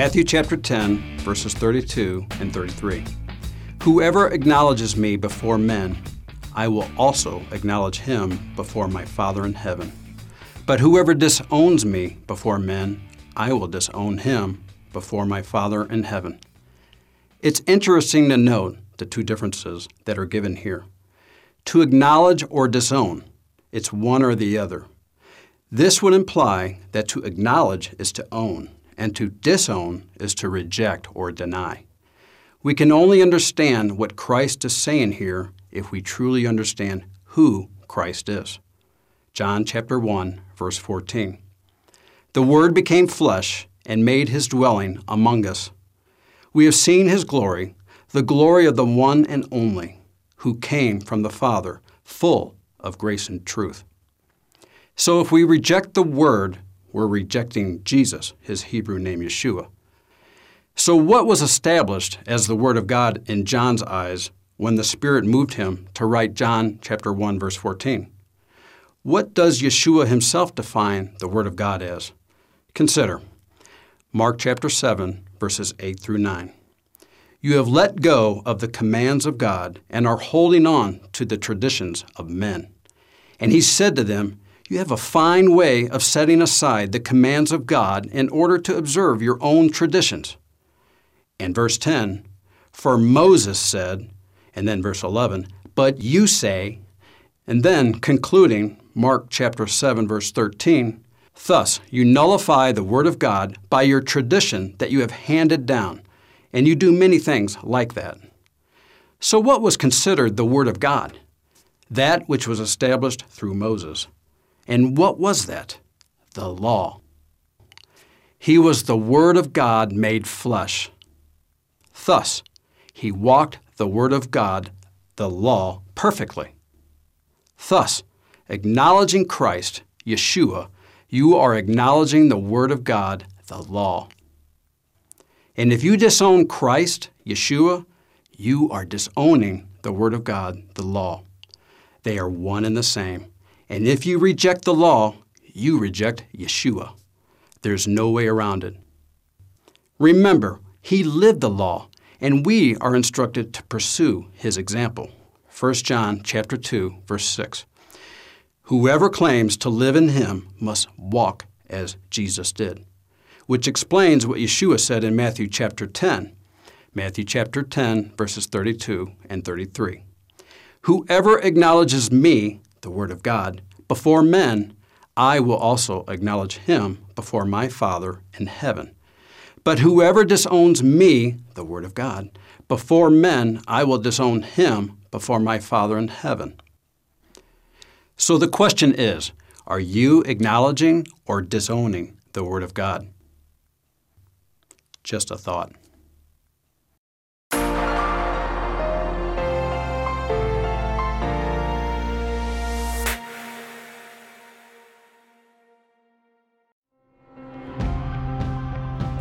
Matthew chapter 10, verses 32 and 33. Whoever acknowledges me before men, I will also acknowledge him before my Father in heaven. But whoever disowns me before men, I will disown him before my Father in heaven. It's interesting to note the two differences that are given here. To acknowledge or disown, it's one or the other. This would imply that to acknowledge is to own, and to disown is to reject or deny. We can only understand what Christ is saying here if we truly understand who Christ is. John chapter 1, verse 14. The Word became flesh and made his dwelling among us. We have seen his glory, the glory of the one and only, who came from the Father, full of grace and truth. So if we reject the Word, we're rejecting Jesus, his Hebrew name Yeshua. So, what was established as the Word of God in John's eyes when the Spirit moved him to write John chapter 1, verse 14? What does Yeshua himself define the Word of God as? Consider Mark chapter 7, verses 8 through 9. You have let go of the commands of God and are holding on to the traditions of men. And he said to them, You have a fine way of setting aside the commands of God in order to observe your own traditions. And verse 10, For Moses said, and then verse 11, But you say, and then concluding, Mark chapter 7, verse 13, Thus you nullify the word of God by your tradition that you have handed down and you do many things like that. So, what was considered the Word of God? That which was established through Moses. And what was that? The law. He was the Word of God made flesh. Thus, he walked the Word of God, the law, perfectly. Thus, acknowledging Christ, Yeshua, you are acknowledging the Word of God, the law. And if you disown Christ, Yeshua, you are disowning the Word of God, the law. They are one and the same. And if you reject the law, you reject Yeshua. There's no way around it. Remember, he lived the law, and we are instructed to pursue his example. 1 John chapter 2, verse 6. Whoever claims to live in him must walk as Jesus did which explains what Yeshua said in Matthew chapter 10. Matthew chapter 10, verses 32 and 33. Whoever acknowledges me, the Word of God, before men, I will also acknowledge him before my Father in heaven. But whoever disowns me, the Word of God, before men, I will disown him before my Father in heaven. So the question is are you acknowledging or disowning the Word of God? Just a thought.